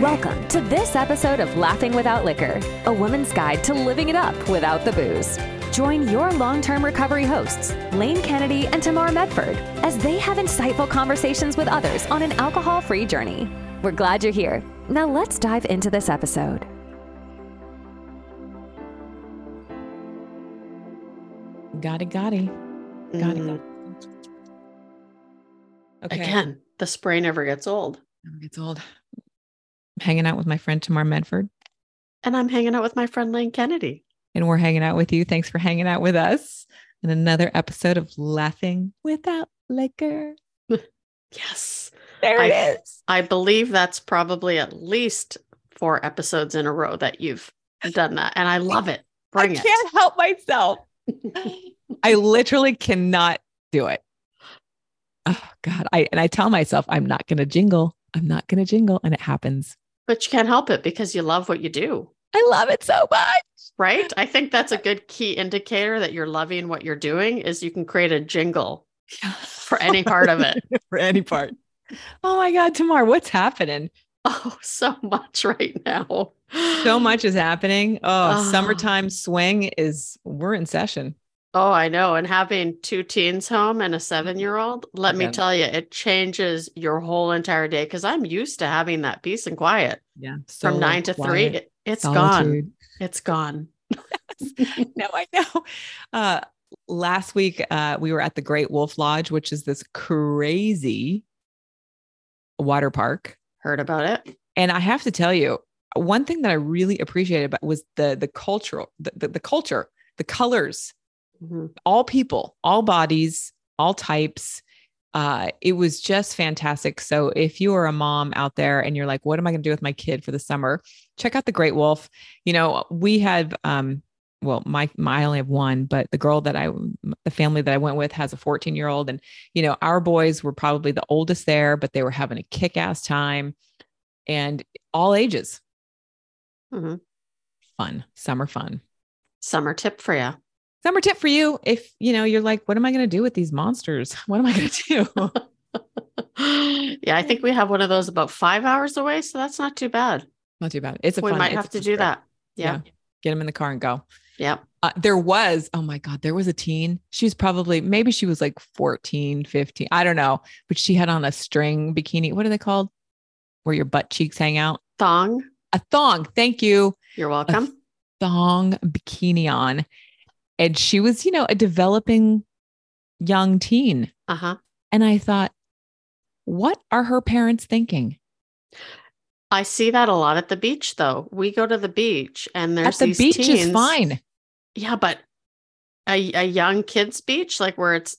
Welcome to this episode of Laughing Without Liquor, a woman's guide to living it up without the booze. Join your long term recovery hosts, Lane Kennedy and Tamar Medford, as they have insightful conversations with others on an alcohol free journey. We're glad you're here. Now let's dive into this episode. Got it, got it. Got it. Mm. got it. Okay. Again, the spray never gets old. Never gets old. I'm hanging out with my friend Tamar Medford, And I'm hanging out with my friend Lane Kennedy. and we're hanging out with you. Thanks for hanging out with us in another episode of Laughing Without Liquor. Yes. There I- it is. I believe that's probably at least four episodes in a row that you've done that. And I love it. Bring I can't help myself. I literally cannot do it. Oh God. I and I tell myself I'm not gonna jingle. I'm not gonna jingle. And it happens. But you can't help it because you love what you do. I love it so much. Right. I think that's a good key indicator that you're loving what you're doing is you can create a jingle for any part of it. For any part. Oh my God, Tamar, what's happening? Oh, so much right now. So much is happening. Oh, Oh. summertime swing is we're in session. Oh, I know. And having two teens home and a seven year old, let me tell you, it changes your whole entire day because I'm used to having that peace and quiet Yeah. from nine to three. It, it's gone. It's gone. No, I know. Uh last week uh we were at the Great Wolf Lodge, which is this crazy water park. Heard about it. And I have to tell you, one thing that I really appreciated about was the the cultural, the, the, the culture, the colors, Mhm. all people, all bodies, all types. Uh, it was just fantastic. So if you are a mom out there and you're like, what am I going to do with my kid for the summer? Check out the Great Wolf. You know, we have, um, well, my, my I only have one, but the girl that I, the family that I went with has a 14 year old, and you know, our boys were probably the oldest there, but they were having a kick ass time, and all ages, Mhm. fun, summer fun. Summer tip for you. Summer tip for you if you know you're like, what am I going to do with these monsters? What am I going to do? yeah, I think we have one of those about five hours away. So that's not too bad. Not too bad. It's a we fun, might have to do trip. that. Yeah. Get them in the car and go. Yep. Uh, there was, oh my God, there was a teen. She was probably, maybe she was like 14, 15. I don't know. But she had on a string bikini. What are they called? Where your butt cheeks hang out? Thong. A thong. Thank you. You're welcome. Thong bikini on. And she was, you know, a developing young teen. Uh huh. And I thought, what are her parents thinking? I see that a lot at the beach, though. We go to the beach and there's At the these beach is fine. Yeah, but a, a young kids beach, like where it's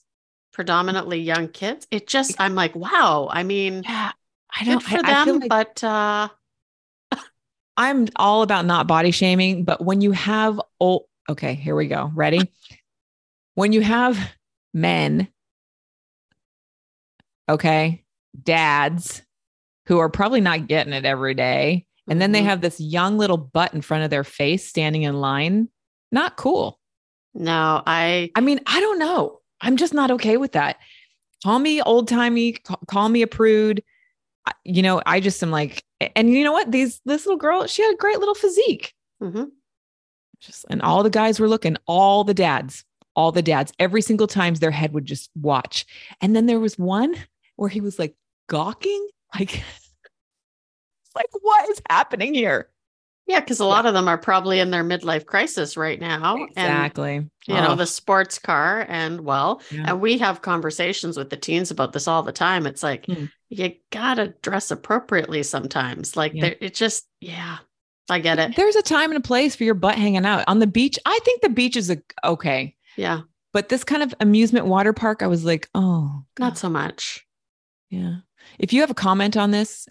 predominantly young kids, it just I'm like, wow. I mean, Yeah. I don't for I, I them, like but uh I'm all about not body shaming, but when you have old, okay, here we go. Ready? When you have men, okay, dads who are probably not getting it every day, and then they Mhm. have this young little butt in front of their face standing in line, not cool. no, I I mean, I don't know. I'm just not okay with that. Call me old timey, call me a prude. You know, I just am like, and you know what? These this little girl, she had a great little physique. mhm. Just and all the guys were looking, all the dads, all the dads, every single time their head would just watch. And then there was one where he was like gawking, like, like what is happening here? yeah, because a lot of them are probably in their midlife crisis right now. And Exactly. you know, Oh, the sports car and well, yeah. and we have conversations with the teens about this all the time. It's like Hmm. you gotta dress appropriately sometimes. Like Yeah. it just yeah, I get it. There's a time and a place for your butt hanging out on the beach. I think the beach is a, okay. Yeah, But this kind of amusement water park, I was like, oh, not so much. yeah. If you have a comment on this,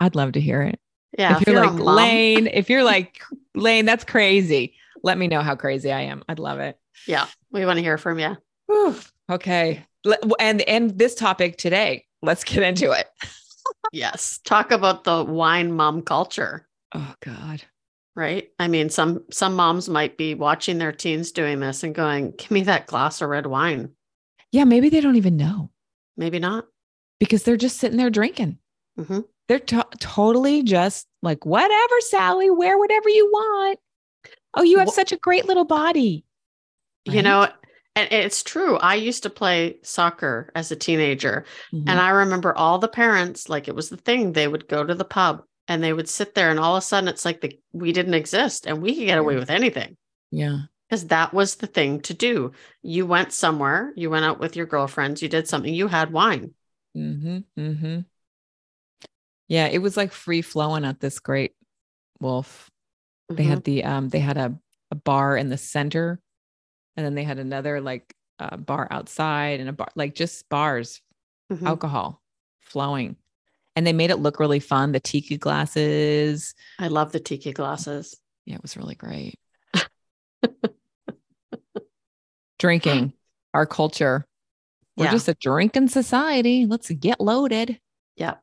I'd love to hear it. Yeah, if, you're, a like Lane, if you're like Lane, that's crazy. Let me know how crazy I am. I'd love it. yeah, we want to hear from you. Whew. Okay. And and this topic today, let's get into it. Yes, talk about the wine mom culture. Oh God. right? I mean, some some moms might be watching their teens doing this and going, "Give me that glass of red wine." Yeah, maybe they don't even know Maybe not. because they're just sitting there drinking. Mhm. They're to- totally just like, whatever, Sally, wear whatever you want. Oh, you have such a great little body. You know, and it's true. I used to play soccer as a teenager, Mhm. and I remember all the parents, like it was the thing, they would go to the pub and they would sit there, and all of a sudden it's like the we didn't exist and we could get away with anything yeah. because that was the thing to do. You went somewhere, you went out with your girlfriends, you did something, you had wine. Mm-hmm. Mm-hmm. Yeah, it was like free flowing at this great wolf. They Mhm. had the um they had a, a bar in the center and then they had another like uh, bar outside and a bar like just bars, Mhm. alcohol flowing. And they made it look really fun. The tiki glasses. I love the tiki glasses. Yeah, it was really great. Drinking, our culture. We're Yeah. just a drinking society. Let's get loaded. Yeah.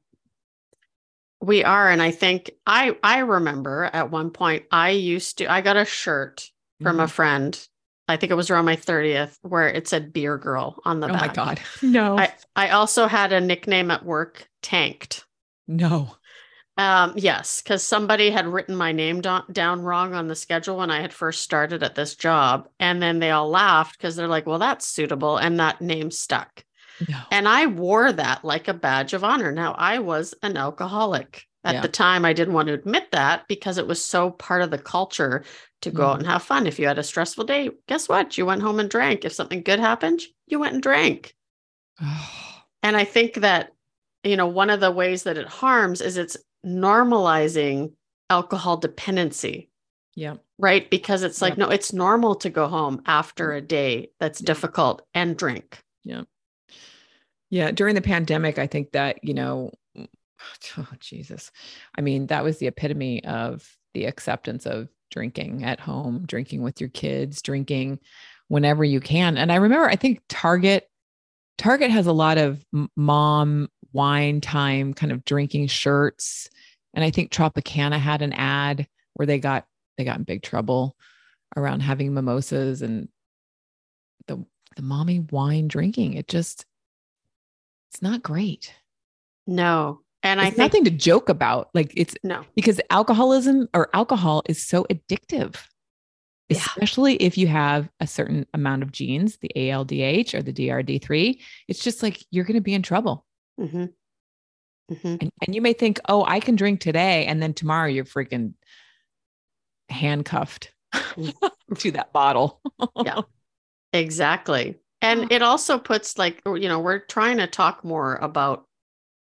We are. And I think I I remember at one point I used to I got a shirt from a Mhm. friend. I think it was around my 30th where it said beer girl on the oh back. Oh my God. No. I, I also had a nickname at work, Tanked. no. Um, yes, because somebody had written my name do- down wrong on the schedule when I had first started at this job. And then they all laughed because they're like, well, that's suitable. And that name stuck. No. And I wore that like a badge of honor. Now, I was an alcoholic. At Yeah. the time, I didn't want to admit that because it was so part of the culture to go out Mhm. and have fun. If you had a stressful day, guess what? You went home and drank. If something good happened, you went and drank. And I think that, you know, one of the ways that it harms is it's normalizing alcohol dependency, yeah. right? Because it's like, Yeah. no, it's normal to go home after a day that's Yeah. difficult and drink. Yeah. Yeah. During the pandemic, I think that, you know, oh, Jesus. I mean, that was the epitome of the acceptance of drinking at home, drinking with your kids, drinking whenever you can. And I remember, I think Target, Target has a lot of mom wine time kind of drinking shirts. And I think Tropicana had an ad where they got, they got in big trouble around having mimosas and the, the mommy wine drinking. It just, it's not great. No. And it's I think, nothing to joke about. Like it's no. because alcoholism or alcohol is so addictive, Yeah. especially if you have a certain amount of genes, the ALDH or the DRD3. It's just like you're going to be in trouble. Hmm hmm And, and you may think, oh, I can drink today. And then tomorrow you're freaking handcuffed to that bottle. Yeah. Exactly. And it also puts like, you know, we're trying to talk more about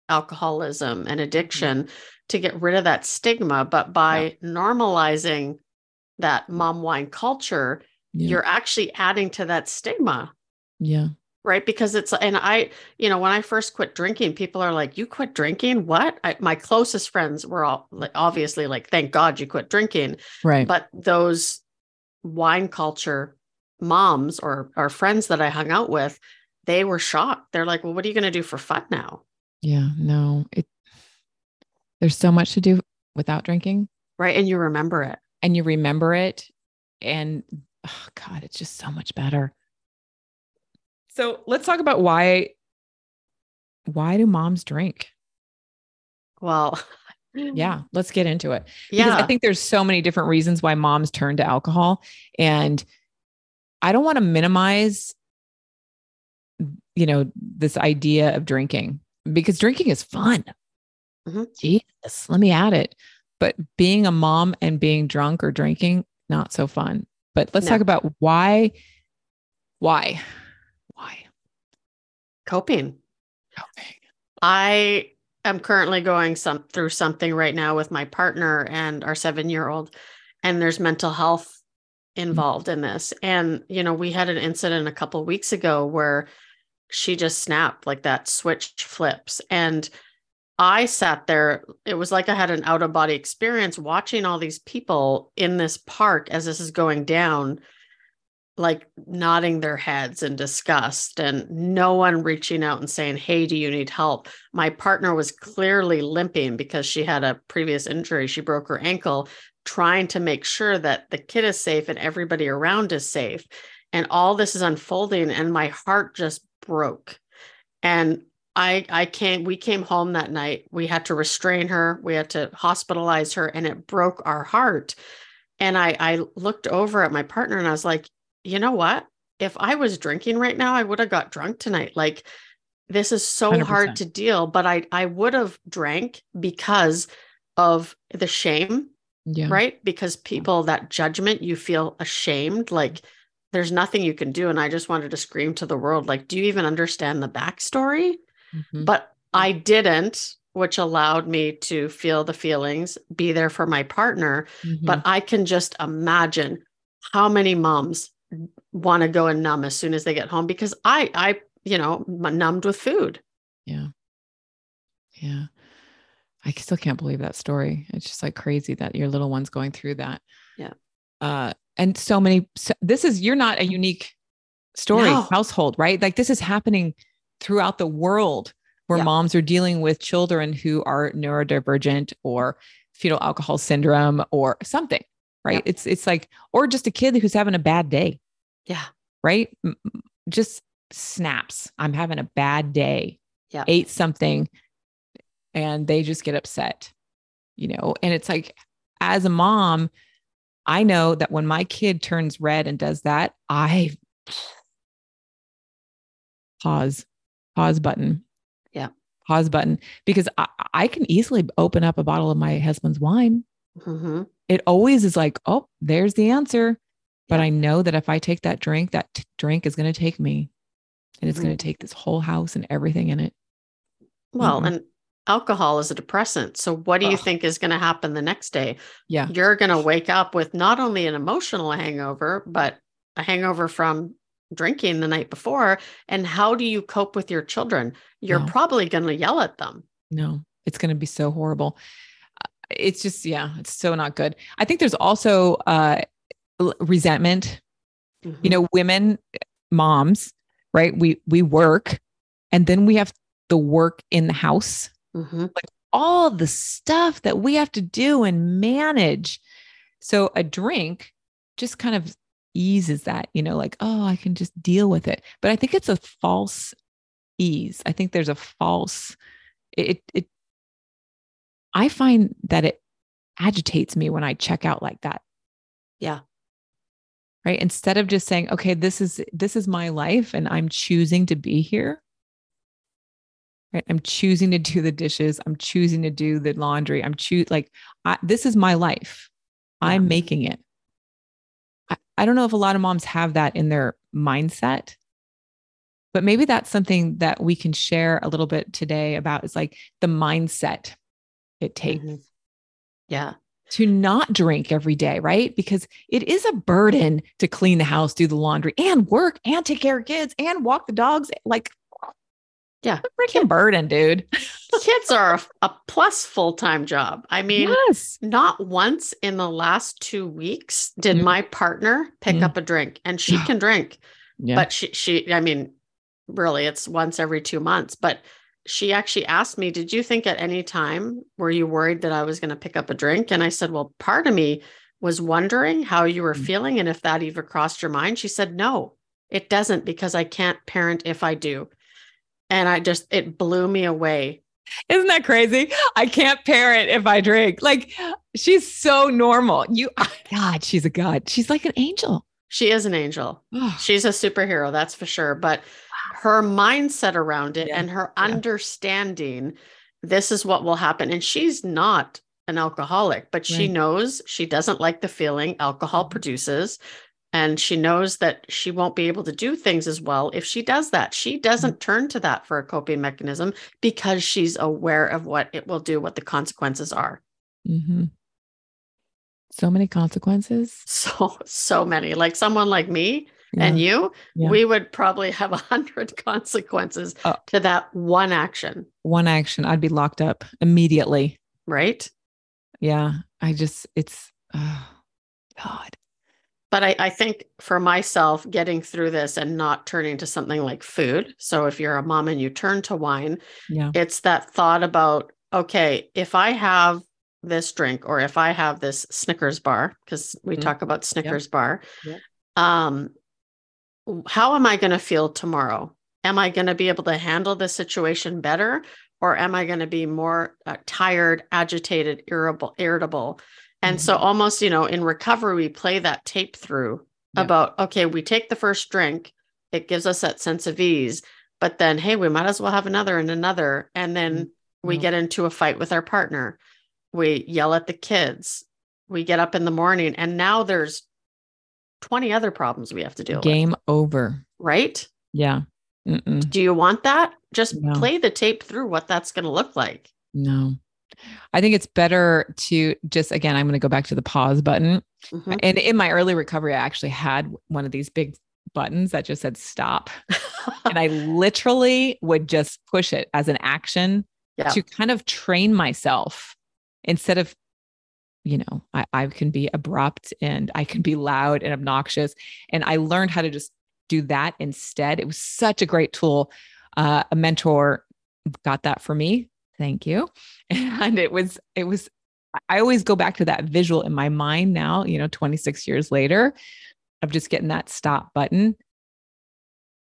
alcoholism and addiction to get rid of that stigma. But by normalizing that mom wine culture, Yeah. you're actually adding to that stigma, yeah. Right? Because it's, and I, you know, when I first quit drinking, people are like, you quit drinking? What? I, my closest friends were all like, obviously like, thank God you quit drinking Right. but those wine culture moms or or friends that I hung out with, they were shocked. They're like, "Well, what are you going to do for fun now?" yeah. No, it, there's so much to do without drinking. Right? And you remember it. and you remember it and oh god it's just so much better so let's talk about why why do moms drink? Well, yeah let's get into it. Because yeah, i think there's so many different reasons why moms turn to alcohol and i don't want to minimize you know this idea of drinking because drinking is fun. Mhm. jesus let me add it. But being a mom and being drunk or drinking not so fun. But let's No. talk about why why coping. okay. I am currently going some through something right now with my partner and our 7-year-old and there's mental health involved in this. And you know, we had an incident a couple weeks ago where she just snapped like that switch flips and I sat there it was like I had an out of body experience watching all these people in this park as this is going down like nodding their heads in disgust and no one reaching out and saying, Hey, do you need help? My partner was clearly limping because she had a previous injury. She broke her ankle, trying to make sure that the kid is safe and everybody around is safe. And all this is unfolding, and my heart just broke. And I I came we came home that night. We had to restrain her. We had to hospitalize her and it broke our heart. And I I looked over at my partner and I was like, "You know what? If I was drinking right now, I would have got drunk tonight. Like this is so 100%. hard to deal, but I I would have drank because of the shame. Yeah. Right? Because people that judgment you feel ashamed like there's nothing you can do and I just wanted to scream to the world like do you even understand the backstory? Mm-hmm. But I didn't, which allowed me to feel the feelings, be there for my partner. Mm-hmm. But I can just imagine how many moms want to go and numb as soon as they get home because I, I, you know, numbed with food. Yeah. Yeah. I still can't believe that story. It's just like crazy that your little one's going through that. Yeah. Uh, and so many, so this is, you're not a unique story no. household, right? Like this is happening throughout the world where yeah. moms are dealing with children who are neurodivergent or fetal alcohol syndrome or something, right? Yeah. It's it's like or just a kid who's having a bad day. Yeah. Right? Just snaps. I'm having a bad day. Yeah. Ate something and they just get upset. You know, and it's like as a mom, I know that when my kid turns red and does that, I pause pause button. Yeah. Pause button because I, I can easily open up a bottle of my husband's wine. Mm-hmm. It always is like, oh, there's the answer. But yeah. I know that if I take that drink, that t- drink is going to take me and it's mm-hmm. going to take this whole house and everything in it. Well, mm-hmm. and alcohol is a depressant. So what do you Ugh. think is going to happen the next day? Yeah. You're going to wake up with not only an emotional hangover, but a hangover from drinking the night before and how do you cope with your children you're no. probably going to yell at them no it's going to be so horrible it's just yeah it's so not good i think there's also uh resentment mm-hmm. you know women moms right we we work and then we have the work in the house mm-hmm. like all the stuff that we have to do and manage so a drink just kind of eases that, you know, like, oh, I can just deal with it. But I think it's a false ease. I think there's a false, it, it, I find that it agitates me when I check out like that. Yeah. Right. Instead of just saying, okay, this is, this is my life and I'm choosing to be here. Right. I'm choosing to do the dishes. I'm choosing to do the laundry. I'm choose like, I, this is my life. I'm making it. I don't know if a lot of moms have that in their mindset, but maybe that's something that we can share a little bit today about is like the mindset it takes. Mm-hmm. Yeah. To not drink every day, right? Because it is a burden to clean the house, do the laundry, and work, and take care of kids, and walk the dogs. Like, yeah, a freaking burden, dude. Kids are a, a plus full time job. I mean, yes. not once in the last two weeks did mm. my partner pick mm. up a drink, and she can drink, yeah. but she she I mean, really, it's once every two months. But she actually asked me, "Did you think at any time were you worried that I was going to pick up a drink?" And I said, "Well, part of me was wondering how you were mm. feeling and if that even crossed your mind." She said, "No." It doesn't because I can't parent if I do. And I just, it blew me away. Isn't that crazy? I can't parent if I drink. Like she's so normal. You, oh God, she's a God. She's like an angel. She is an angel. she's a superhero, that's for sure. But her mindset around it yeah. and her yeah. understanding this is what will happen. And she's not an alcoholic, but she right. knows she doesn't like the feeling alcohol mm-hmm. produces and she knows that she won't be able to do things as well if she does that. She doesn't mm-hmm. turn to that for a coping mechanism because she's aware of what it will do, what the consequences are. Mm-hmm. So many consequences. So, so many. Like someone like me yeah. and you, yeah. we would probably have a hundred consequences oh. to that one action. One action. I'd be locked up immediately. Right. Yeah. I just, it's, oh, God but I, I, think for myself getting through this and not turning to something like food so if you're a mom and you turn to wine yeah. it's that thought about okay if i have this drink or if i have this snickers bar because we mm-hmm. talk about snickers yep. bar yep. um how am i going to feel tomorrow am I going to be able to handle the situation better? Or am I going to be more uh, tired, agitated, irritable, irritable? And mm-hmm. so almost, you know, in recovery, we play that tape through yeah. about, okay, we take the first drink, it gives us that sense of ease. But then, hey, we might as well have another and another. And then mm-hmm. we get into a fight with our partner. We yell at the kids. We get up in the morning, and now there's 20 other problems we have to deal Game with. over. Right? Yeah. Mm-mm. Do you want that? Just no. play the tape through what that's going to look like. No. I think it's better to just again, I'm going to go back to the pause button. Mm-hmm. And in my early recovery, I actually had one of these big buttons that just said stop. and I literally would just push it as an action yeah. to kind of train myself instead of, you know, I, I can be abrupt and I can be loud and obnoxious. And I learned how to just do that instead. It was such a great tool. Uh, a mentor got that for me. Thank you. And it was, it was, I always go back to that visual in my mind now, you know, 26 years later of just getting that stop button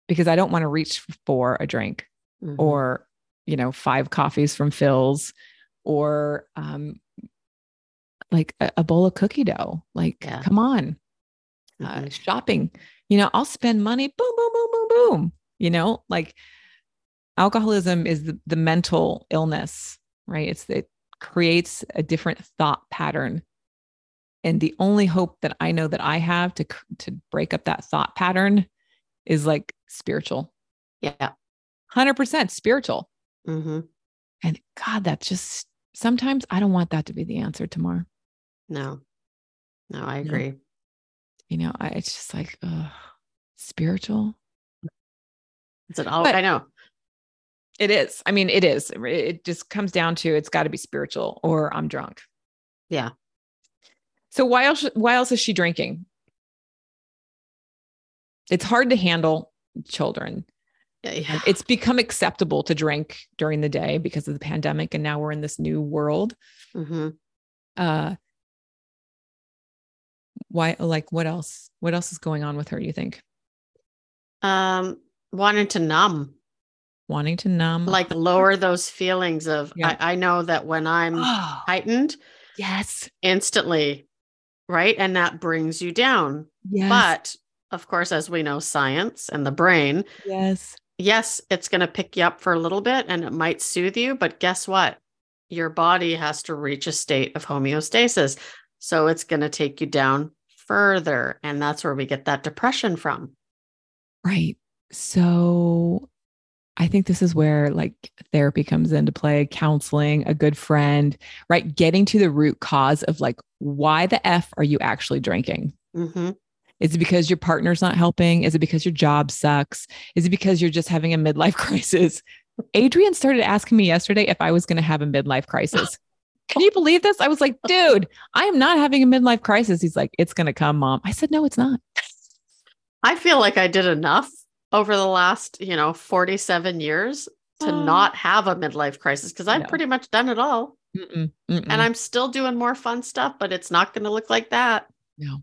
because I don't want to reach for a drink mm-hmm. or, you know, five coffees from Phil's or um, like a, a, bowl of cookie dough. Like, yeah. come on. Uh, mm-hmm. Uh, shopping, you know, I'll spend money, boom, boom, boom, boom, boom. You know, like alcoholism is the, the mental illness, right? It's it creates a different thought pattern. And the only hope that I know that I have to to break up that thought pattern is like spiritual. Yeah. 100% spiritual. Mm-hmm. And God, that's just sometimes I don't want that to be the answer tomorrow. No, no, I agree. No. You know, I, it's just like, uh, spiritual. Is it all? But I know. It is. I mean, it is. It just comes down to it's got to be spiritual or I'm drunk. Yeah. So why else? Why else is she drinking? It's hard to handle children. Yeah. It's become acceptable to drink during the day because of the pandemic, and now we're in this new world. Mm-hmm. Uh, why? Like, what else? What else is going on with her? You think? Um, wanting to numb. Wanting to numb, like lower those feelings of. Yeah. I, I know that when I'm oh, heightened, yes, instantly, right, and that brings you down. Yes. But of course, as we know, science and the brain. Yes yes, it's going to pick you up for a little bit and it might soothe you, but guess what? Your body has to reach a state of homeostasis. So it's going to take you down further. And that's where we get that depression from. Right. So I think this is where like therapy comes into play, counseling, a good friend, right? Getting to the root cause of like, why the F are you actually drinking? Mm-hmm. Is it because your partner's not helping? Is it because your job sucks? Is it because you're just having a midlife crisis? Adrian started asking me yesterday if I was going to have a midlife crisis. Can you believe this? I was like, dude, I am not having a midlife crisis. He's like, it's going to come, mom. I said, no, it's not. I feel like I did enough over the last, you know, 47 years to uh, not have a midlife crisis because I've no. pretty much done it all. Mm-mm, mm-mm. And I'm still doing more fun stuff, but it's not going to look like that. No,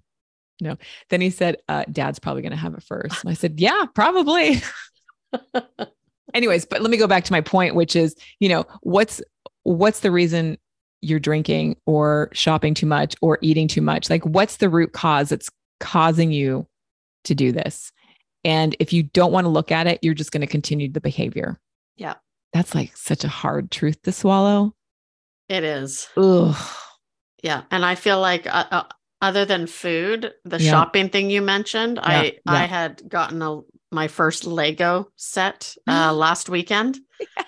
no. Then he said, uh, Dad's probably going to have it first. And I said, Yeah, probably. Anyways, but let me go back to my point, which is, you know, what's what's the reason you're drinking or shopping too much or eating too much? Like, what's the root cause that's causing you to do this? And if you don't want to look at it, you're just going to continue the behavior. Yeah. That's like such a hard truth to swallow. It is. Ugh. Yeah. And I feel like uh, uh, other than food, the yeah. shopping thing you mentioned, yeah. I yeah. I had gotten a my first Lego set uh, last weekend. Yes.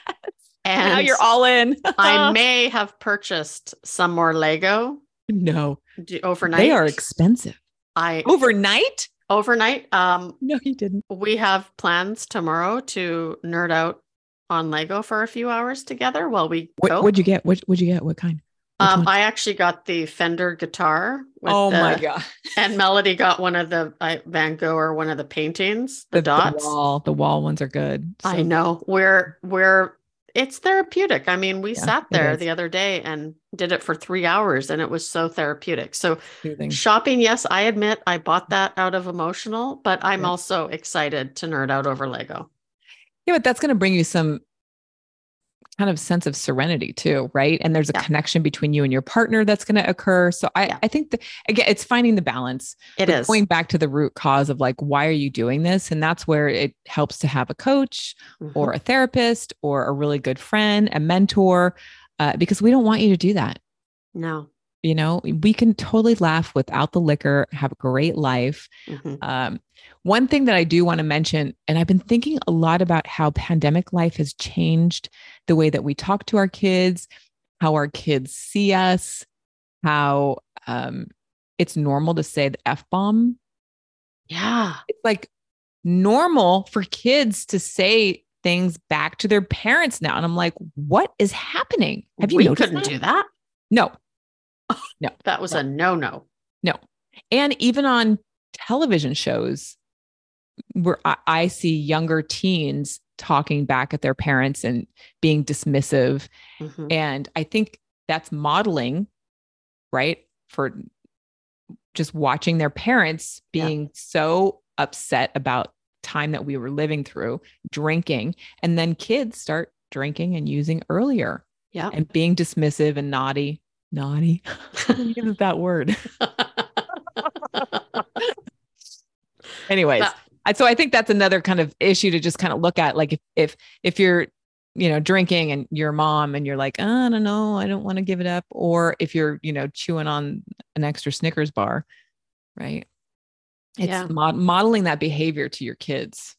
And now you're all in. I may have purchased some more Lego. No. Overnight. They are expensive. I overnight? Overnight. Um no, you didn't. We have plans tomorrow to nerd out on Lego for a few hours together while we what, What'd you get? What would you get? What kind? Um, I actually got the Fender guitar. oh the, my god! And Melody got one of the uh, Van Gogh or one of the paintings, the, the dots. The wall, the wall ones are good. So. I know. We're we're it's therapeutic. I mean, we yeah, sat there the other day and did it for three hours, and it was so therapeutic. So Soothing. shopping, yes, I admit I bought that out of emotional, but I'm yeah. also excited to nerd out over Lego. Yeah, but that's going to bring you some kind of sense of serenity too, right? And there's a Yeah. connection between you and your partner that's going to occur. So I, Yeah. I think that again, it's finding the balance. It is. going back to the root cause of like, why are you doing this? And that's where it helps to have a coach Mhm. or a therapist or a really good friend, a mentor, uh, because we don't want you to do that. no. You know, we can totally laugh without the liquor, have a great life. Mhm. Um, one thing that I do want to mention, and I've been thinking a lot about how pandemic life has changed the way that we talk to our kids, how our kids see us, how um, it's normal to say the F bomb. Yeah. It's like normal for kids to say things back to their parents now. And I'm like, what is happening? Have you we noticed couldn't that? do that. No. That was a no no. No. And even on television shows where I, I see younger teens talking back at their parents and being dismissive Mhm. and i think that's modeling right for just watching their parents Yeah. being so upset about time that we were living through drinking and then kids start drinking and using earlier Yeah. and being dismissive and naughty naughty. Uses that word? Anyways so i think that's another kind of issue to just kind of look at like if if if you're you know drinking and your mom and you're like "Oh, i don't know i don't want to give it up or if you're you know chewing on an extra snickers bar right? It's Yeah. mod- modeling that behavior to your kids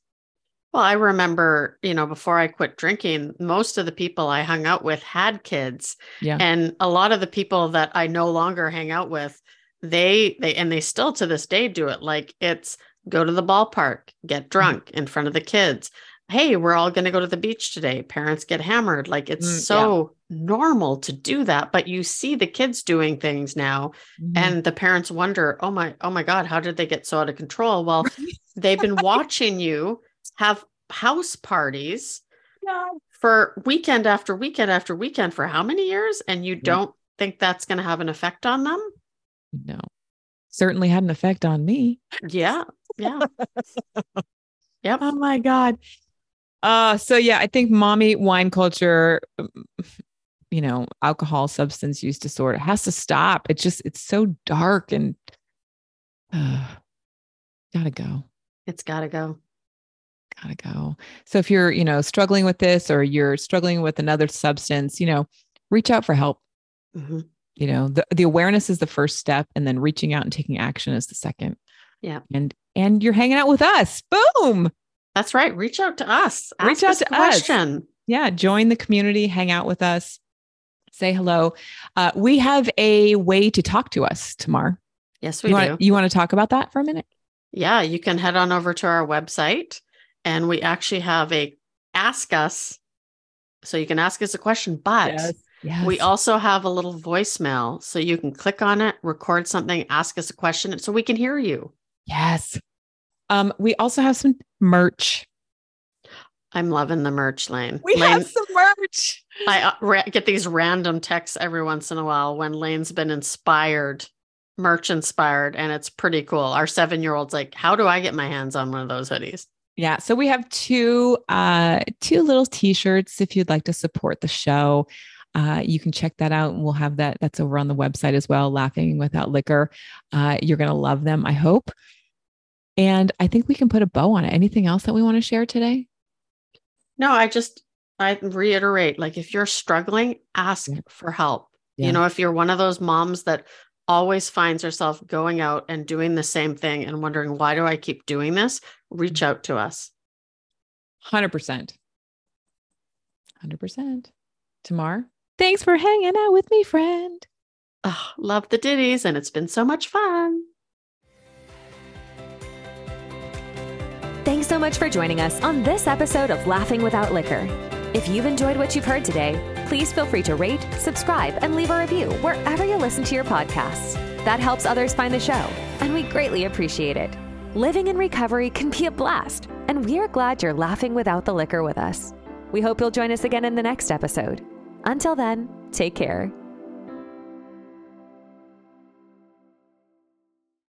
Well, I remember, you know, before I quit drinking, most of the people I hung out with had kids. Yeah. And a lot of the people that I no longer hang out with, they they and they still to this day do it. Like it's go to the ballpark, get drunk in front of the kids. Hey, we're all going to go to the beach today. Parents get hammered. Like it's Mm, yeah. so normal to do that, but you see the kids doing things now Mhm. and the parents wonder, "Oh my oh my god, how did they get so out of control?" Well, they've been watching you have house parties for weekend after weekend after weekend for how many years? And you don't think that's going to have an effect on them? No. Certainly had an effect on me. Yeah yeah. Yep. Oh my God. Uh, so yeah, I think mommy wine culture, you know, alcohol, substance use disorder has to stop. It's just, it's so dark and uh, gotta go. it's got to go Gotta go. So if you're, you know, struggling with this or you're struggling with another substance, you know, reach out for help. Mhm. You know, the, the awareness is the first step, and then reaching out and taking action is the second. Yeah. And and you're hanging out with us. Boom. that's right reach out to us Reach out us to us. yeah, join the community, hang out with us, say hello. Uh, we have a way to talk to us, Tamar. yes we You do you want to talk about that for a minute? yeah you can head on over to our website and we actually have a ask us so you can ask us a question but Yes. We also have a little voicemail so you can click on it, record something, ask us a question so we can hear you. yes. Um, we also have some merch. I'm loving the merch lane. We Lane, have some merch. I uh, ra- get these random texts every once in a while when Lane's been inspired, merch inspired, and it's pretty cool. Our seven year old's like, How do I get my hands on one of those hoodies? Yeah. So we have two uh two little t-shirts if you'd like to support the show. Uh, you can check that out. And we'll have that. That's over on the website as well. Laughing without liquor. Uh, you're gonna love them, I hope. And I think we can put a bow on it. Anything else that we want to share today? No, I just, I reiterate like, if you're struggling, ask Yeah. for help. Yeah. You know, if you're one of those moms that always finds herself going out and doing the same thing and wondering, why do I keep doing this? Reach out to us. Hundred percent. Hundred percent. Tamar, thanks for hanging out with me, friend. Ugh, love the ditties, and it's been so much fun. Thanks so much for joining us on this episode of Laughing Without Liquor. If you've enjoyed what you've heard today, please feel free to rate, subscribe, and leave a review wherever you listen to your podcasts. That helps others find the show, and we greatly appreciate it. Living in recovery can be a blast, and we're glad you're laughing without the liquor with us. We hope you'll join us again in the next episode. Until then, take care.